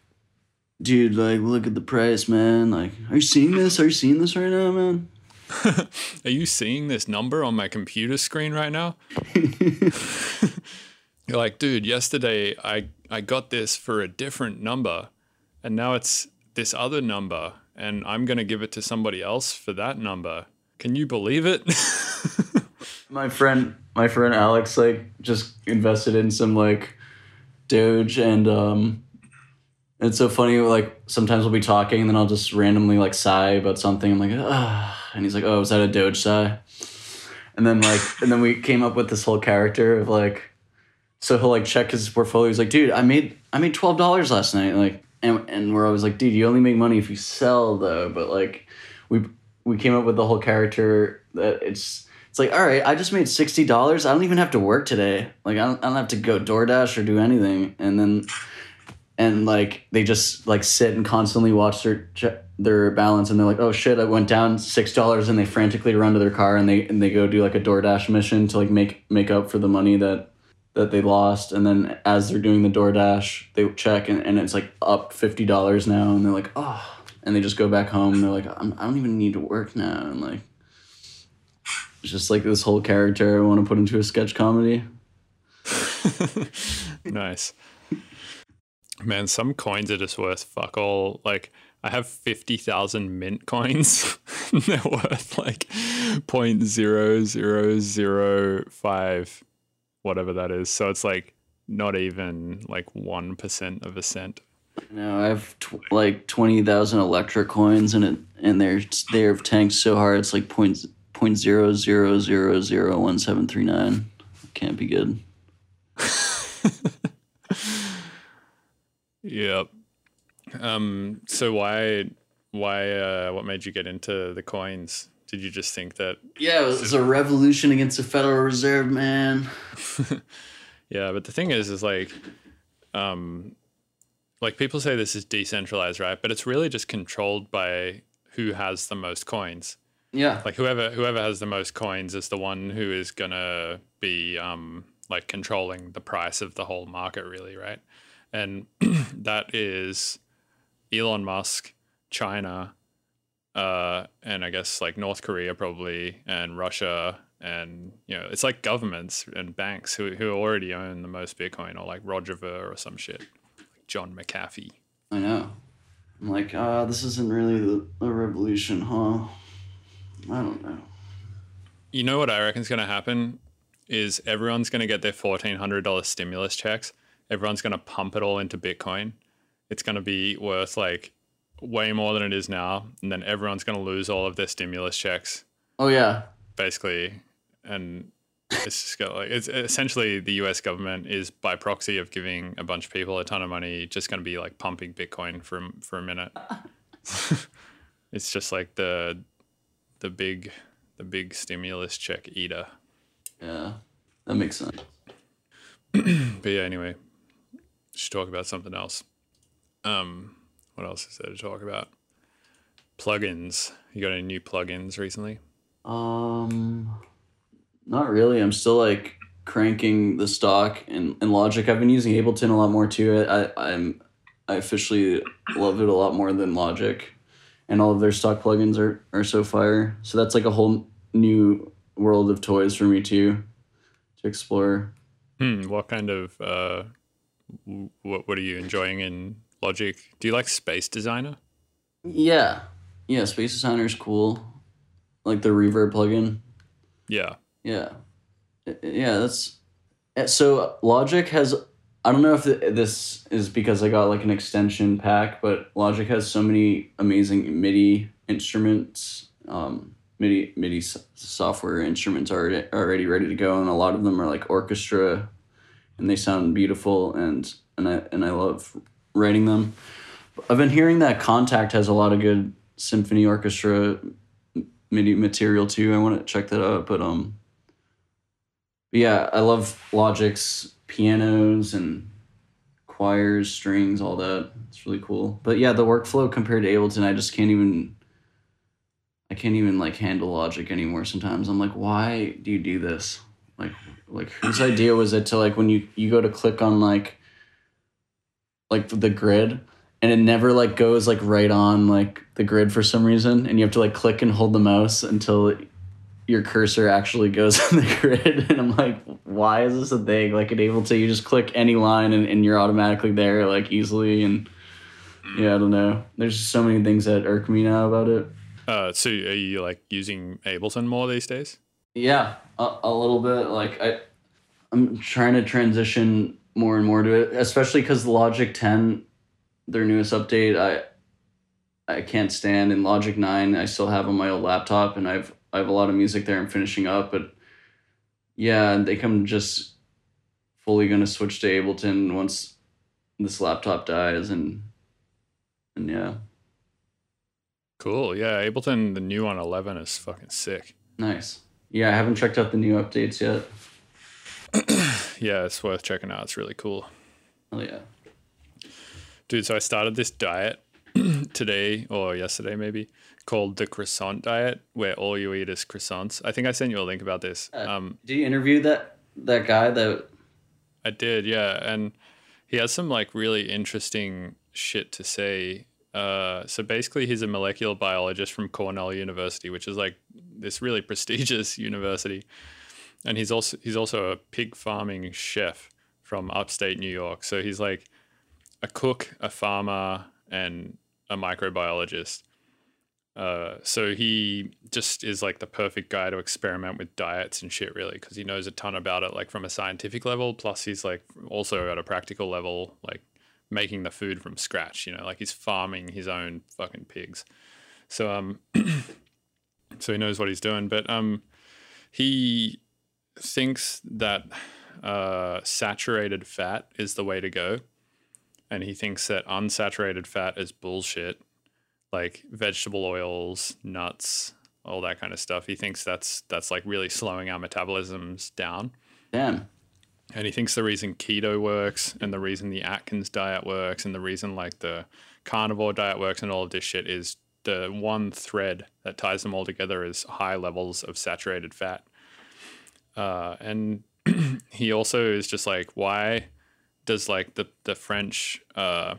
dude, like, look at the price, man. Like, are you seeing this? Are you seeing this right now, man? Are you seeing this number on my computer screen right now? You're like, dude, yesterday I, I got this for a different number and now it's this other number and I'm going to give it to somebody else for that number. Can you believe it? my friend, my friend Alex, like, just invested in some like Doge, and um, it's so funny. Like, sometimes we'll be talking, and then I'll just randomly like sigh about something. I'm like, ah, and he's like, oh, is that a Doge sigh? And then like, and then we came up with this whole character of like, so he'll like check his portfolio. He's like, dude, I made I made twelve dollars last night. Like, and and we're always like, dude, you only make money if you sell though. But like, we we came up with the whole character that it's it's like, all right, I just made sixty dollars. I don't even have to work today. Like, I don't I don't have to go DoorDash or do anything. And then and like they just like sit and constantly watch their their balance and they're like oh shit i went down six dollars and they frantically run to their car and they and they go do like a DoorDash mission to like make make up for the money that that they lost and then as they're doing the DoorDash they check and, and it's like up fifty dollars now and they're like oh and they just go back home and they're like I'm, I don't even need to work now and like it's just like this whole character I want to put into a sketch comedy nice. Man, some coins are just worth fuck all. Like, I have 50,000 mint coins. They're worth like 0.0005, whatever that is. So it's like not even like 1% of a cent. No, I have tw- like twenty thousand electric coins, and it and they're they're tanked so hard it's like point point zero zero zero zero one seven three nine. Can't be good. Yep. Um, so why, why, uh, what made you get into the coins? Did you just think that Yeah, it was a revolution against the Federal Reserve, man. Yeah, but the thing is, is like, um, like people say this is decentralized, right? But it's really just controlled by who has the most coins. Yeah, Like whoever whoever has the most coins is the one who is gonna be um, like controlling the price of the whole market, really, right? And that is Elon Musk, China, uh, and I guess like North Korea probably, and Russia, and you know, it's like governments and banks who who already own the most Bitcoin, or like Roger Ver or some shit, like John McAfee. I know. I'm like, ah, this isn't really the, the revolution, huh? I don't know. You know what I reckon is going to happen is everyone's going to get their fourteen hundred dollars stimulus checks. Everyone's going to pump it all into Bitcoin. It's going to be worth like way more than it is now, and then everyone's going to lose all of their stimulus checks, Oh yeah, basically. And it's just got like it's essentially the U.S. government is by proxy of giving a bunch of people a ton of money, just going to be like pumping Bitcoin for for a minute. it's just like the the big the big stimulus check eater. yeah, that makes sense. But yeah, anyway, should talk about something else. Um, what else is there to talk about? Plugins. You got any new plugins recently? Um, not really. I'm still like cranking the stock in, in Logic. I've been using Ableton a lot more too. I, I'm I officially love it a lot more than Logic, and all of their stock plugins are are so fire. So that's like a whole new world of toys for me too to explore. Hmm, what kind of uh, what what are you enjoying in Logic? Do you like Space Designer? Yeah, yeah. Space Designer is cool, like the Reverb plugin. Yeah. Yeah, yeah. That's eh, so. Logic has. I don't know if this is because I got like an extension pack, but Logic has so many amazing MIDI instruments, um, MIDI MIDI software instruments already already ready to go, and a lot of them are like orchestra, and they sound beautiful, and and I and I love writing them. I've been hearing that Kontakt has a lot of good symphony orchestra MIDI material too. I want to check that out, but um, yeah, I love Logic's pianos and choirs, strings, all that. It's really cool. But yeah, the workflow compared to Ableton, I just can't even. I can't even like handle Logic anymore. Sometimes I'm like, why do you do this? Like, like whose idea was it to like when you you go to click on like like the grid and it never like goes like right on like the grid for some reason and you have to like click and hold the mouse until your cursor actually goes on the grid and i'm like why is this a thing like it able to you just click any line and, and you're automatically there like easily and yeah i don't know there's just so many things that irk me now about it Uh, so are you like using Ableton more these days? Yeah, a, a little bit. Like I, I'm trying to transition more and more to it, especially because Logic 10, their newest update, I, I can't stand. In Logic 9, I still have on my old laptop, and I've I have a lot of music there I'm finishing up. But yeah, they come just fully gonna switch to Ableton once this laptop dies, and and yeah, Cool. Yeah, Ableton, the new one, 11, is fucking sick. nice. Yeah, I haven't checked out the new updates yet. Yeah, it's worth checking out. It's really cool. Oh yeah. Dude, so I started this diet today or yesterday maybe called the croissant diet where all you eat is croissants. I think I sent you a link about this. Um Did you interview that that guy that I did, yeah, and he has some like really interesting shit to say. Uh, so basically, he's a molecular biologist from Cornell University, which is like this really prestigious university, and he's also he's also a pig farming chef from upstate New York. So he's like a cook, a farmer, and a microbiologist. Uh, so he just is like the perfect guy to experiment with diets and shit, really, because he knows a ton about it, like from a scientific level. Plus, he's like also at a practical level, like making the food from scratch. You know, like he's farming his own fucking pigs. So um, so he knows what he's doing. But um, he thinks that uh, saturated fat is the way to go, and he thinks that unsaturated fat is bullshit like vegetable oils, nuts, all that kind of stuff. He thinks that's that's like really slowing our metabolisms down. damn. And he thinks the reason keto works and the reason the Atkins diet works and the reason like the carnivore diet works and all of this shit is the one thread that ties them all together is high levels of saturated fat. Uh, and he also is just like, why does like the the French uh,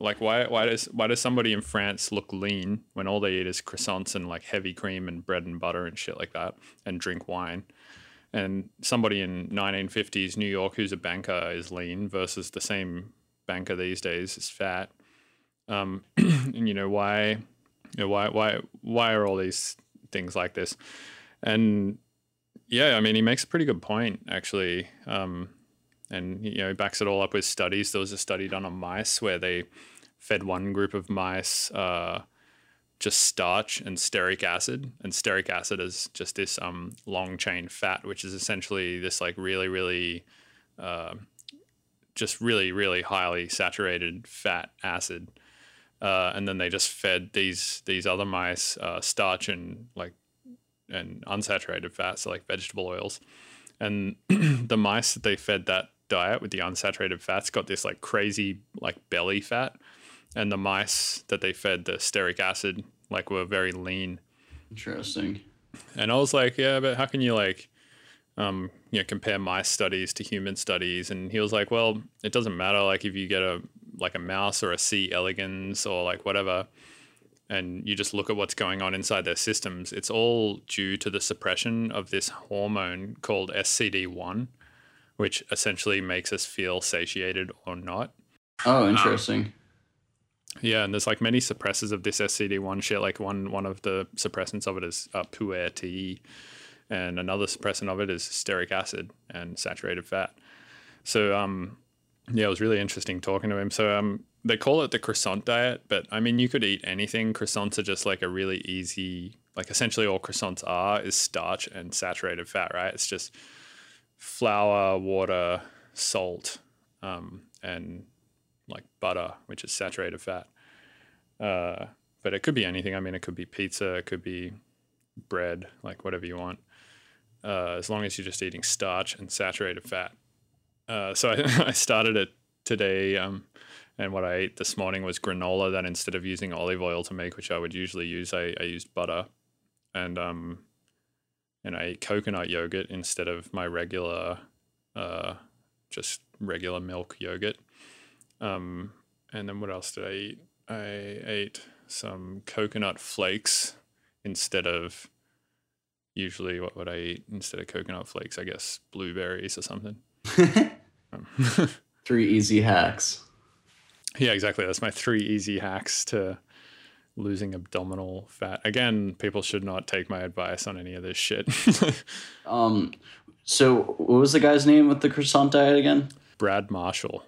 like why why does why does somebody in France look lean when all they eat is croissants and like heavy cream and bread and butter and shit like that and drink wine? And somebody in 1950s New York who's a banker is lean versus the same banker these days is fat. Um, and you know why, you know, why why why are all these things like this? And yeah, I mean he makes a pretty good point actually. Um, and you know he backs it all up with studies. There was a study done on mice where they fed one group of mice uh, just starch and stearic acid, and stearic acid is just this um, long chain fat, which is essentially this like really really uh, just really really highly saturated fat acid. Uh, and then they just fed these these other mice uh, starch and like and unsaturated fats, so like vegetable oils. And the mice that they fed that diet with the unsaturated fats got this like crazy like belly fat, and the mice that they fed the stearic acid like were very lean. Interesting. And I was like, yeah, but how can you like, um, you know, compare mice studies to human studies? And he was like, well, it doesn't matter. Like if you get a like a mouse or a C. elegans or like whatever, and you just look at what's going on inside their systems, it's all due to the suppression of this hormone called SCD1, which essentially makes us feel satiated or not. Oh, interesting. Yeah, and there's like many suppressors of this SCD1 shit. Like one one of the suppressants of it is uh, puer T, and another suppressant of it is stearic acid and saturated fat. So um, yeah, it was really interesting talking to him. So um, they call it the croissant diet, but I mean you could eat anything. Croissants are just like a really easy, like essentially all croissants are is starch and saturated fat, right? It's just flour, water, salt, um, and like butter, which is saturated fat. Uh, but it could be anything. I mean, it could be pizza, it could be bread, like whatever you want, uh, as long as you're just eating starch and saturated fat. Uh, so I, I started it today, um, and what I ate this morning was granola. That instead of using olive oil to make, which I would usually use, I, I used butter, and um, and I ate coconut yogurt instead of my regular, uh, just regular milk yogurt. Um, and then what else did I eat? I ate some coconut flakes instead of usually what would I eat instead of coconut flakes? I guess blueberries or something. Um, Three easy hacks. Yeah, exactly. That's my three easy hacks to losing abdominal fat. Again, people should not take my advice on any of this shit. Um, so what was the guy's name with the croissant diet again? Brad Marshall.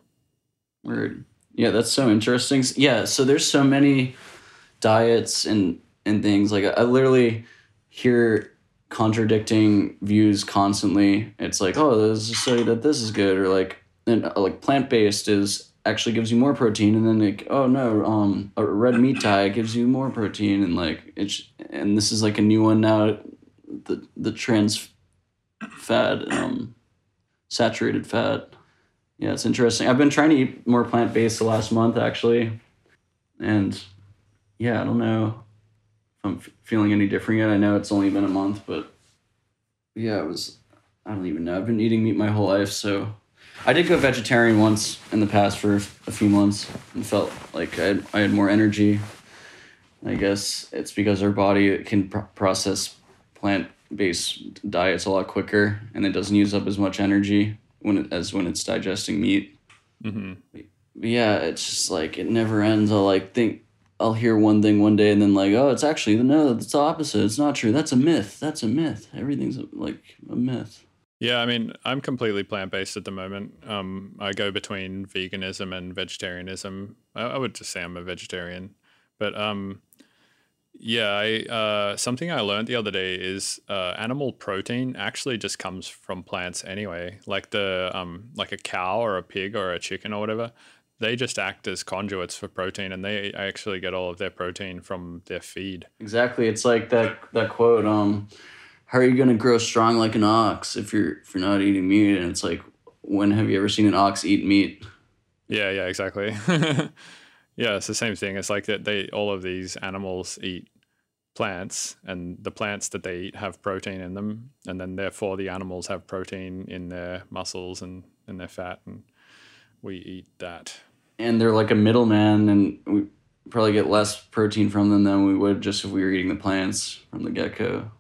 Word. Yeah, that's so interesting. Yeah, so there's so many diets and and things like I literally hear contradicting views constantly. It's like, oh, there's a study that this is good, or like, and uh, like plant based is actually gives you more protein, and then like, oh no, um, a red meat diet gives you more protein, and like it's and this is like a new one now, the the trans fat, um, saturated fat. Yeah, it's interesting. I've been trying to eat more plant based the last month actually, and yeah, I don't know if I'm f- feeling any different yet. I know it's only been a month, but yeah, it was. I don't even know. I've been eating meat my whole life, so I did go vegetarian once in the past for a few months and felt like I had, I had more energy. I guess it's because our body can pr- process plant based diets a lot quicker, and it doesn't use up as much energy when it, as when it's digesting meat. hmm But yeah, it's just like it never ends. I'll like think I'll hear one thing one day and then like, oh, it's actually no, it's the opposite. It's not true. That's a myth. That's a myth. Everything's like a myth. Yeah, I mean, I'm completely plant based at the moment. Um, I go between veganism and vegetarianism. I, I would just say I'm a vegetarian, but um, yeah, I uh, something I learned the other day is uh, animal protein actually just comes from plants anyway. Like the um, like a cow or a pig or a chicken or whatever, they just act as conduits for protein, and they actually get all of their protein from their feed. Exactly. It's like that that quote. Um, how are you gonna grow strong like an ox if you're if you're not eating meat? And it's like, when have you ever seen an ox eat meat? Yeah, yeah, exactly. yeah, it's the same thing. It's like that they all of these animals eat plants and the plants that they eat have protein in them and then therefore the animals have protein in their muscles and in their fat and we eat that. And they're like a middleman, and we probably get less protein from them than we would just if we were eating the plants from the get go.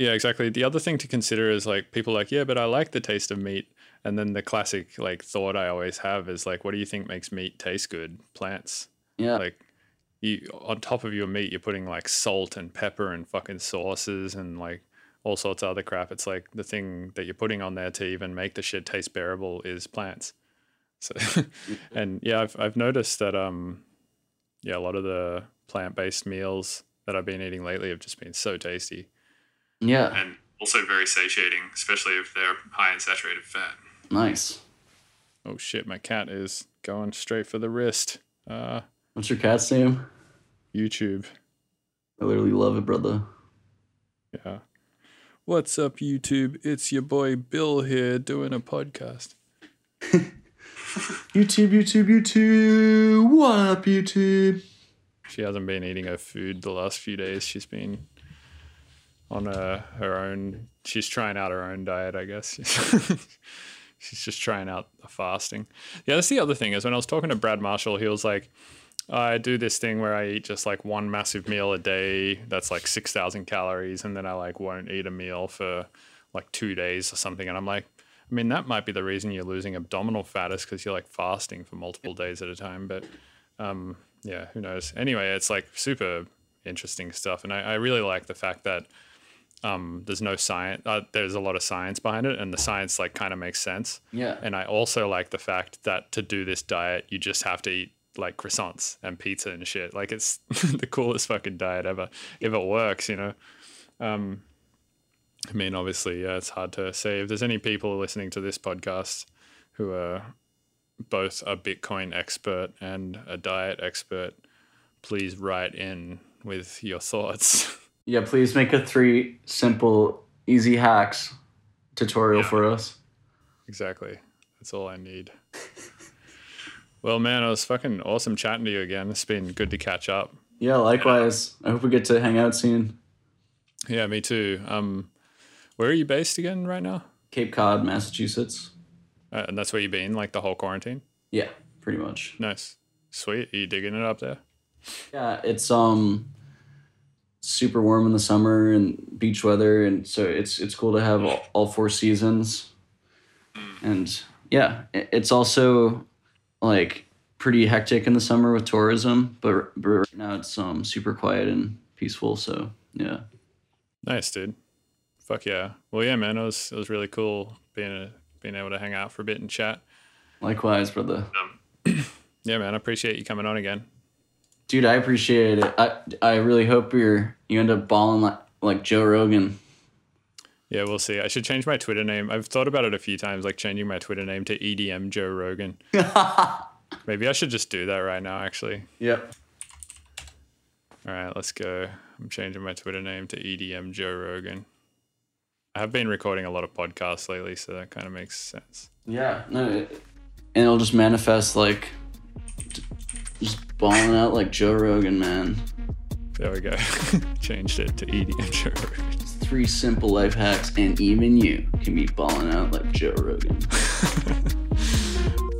Yeah, exactly. The other thing to consider is like people are like, yeah, but I like the taste of meat. And then the classic like thought I always have is like, what do you think makes meat taste good? Plants. Yeah. Like you on top of your meat, you're putting like salt and pepper and fucking sauces and like all sorts of other crap. It's like the thing that you're putting on there to even make the shit taste bearable is plants. So, and yeah, I've I've noticed that um, yeah, a lot of the plant based meals that I've been eating lately have just been so tasty Yeah. and also very satiating, especially if they're high in saturated fat. Nice. Oh shit, my cat is going straight for the wrist. Uh, What's your cat's name? YouTube. I literally love it, brother. Yeah. What's up, YouTube? It's your boy Bill here doing a podcast. YouTube, YouTube, YouTube. What up, YouTube? She hasn't been eating her food the last few days. She's been on a, her own. She's trying out her own diet, I guess. she's just trying out the fasting. Yeah, that's the other thing is when I was talking to Brad Marshall, he was like, I do this thing where I eat just like one massive meal a day that's like 6,000 calories, and then I like won't eat a meal for like two days or something. And I'm like, I mean, that might be the reason you're losing abdominal fat is because you're like fasting for multiple days at a time. But um, yeah, who knows? Anyway, it's like super interesting stuff. And I, I really like the fact that um, there's no science, uh, there's a lot of science behind it, and the science like kind of makes sense. Yeah. And I also like the fact that to do this diet, you just have to eat like croissants and pizza and shit. Like it's the coolest fucking diet ever if it works, you know. Um, I mean, obviously, yeah, it's hard to say. If there's any people listening to this podcast who are both a Bitcoin expert and a diet expert, please write in with your thoughts. Yeah, please make a three simple, easy hacks tutorial for us. exactly. That's all I need. well, man, it was fucking awesome chatting to you again. It's been good to catch up. Yeah, likewise. I hope we get to hang out soon. Yeah, me too. Um, where are you based again right now? Cape Cod, Massachusetts. Uh, and that's where you've been, like the whole quarantine. Yeah, pretty much. Nice, sweet. Are you digging it up there? Yeah, it's um super warm in the summer and beach weather, and so it's it's cool to have all, all four seasons. And yeah, it's also like pretty hectic in the summer with tourism, but, but right now it's um super quiet and peaceful. So yeah, Nice, dude. Fuck yeah. Well, yeah, man. It was it was really cool being a, being able to hang out for a bit and chat. likewise, brother. Yeah, man. I appreciate you coming on again. Dude, I appreciate it. I I really hope you're you end up balling like like Joe Rogan. Yeah, we'll see. I should change my Twitter name. I've thought about it a few times, like changing my Twitter name to EDM Joe Rogan. Maybe I should just do that right now, actually. Yep. All right, let's go. I'm changing my Twitter name to EDM Joe Rogan. I have been recording a lot of podcasts lately, so that kind of makes sense. Yeah. No, it, and it'll just manifest like just balling out like Joe Rogan, man. There we go. Changed it to EDM Joe Rogan. Three simple life hacks, and even you can be balling out like Joe Rogan.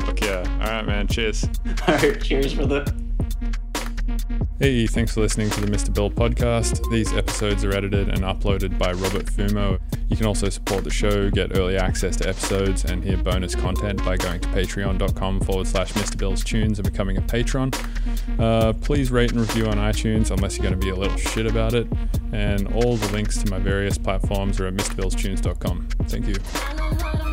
Fuck yeah. All right, man. Cheers. All right, cheers for the. Hey, thanks for listening to the Mr. Bill podcast. These episodes are edited and uploaded by Robert Fumo. You can also support the show, get early access to episodes, and hear bonus content by going to patreon.com forward slash Mr. Bill's Tunes and becoming a patron. Uh, please rate and review on iTunes unless you're going to be a little shit about it. And all the links to my various platforms are at MrBillsTunes.com. Thank you.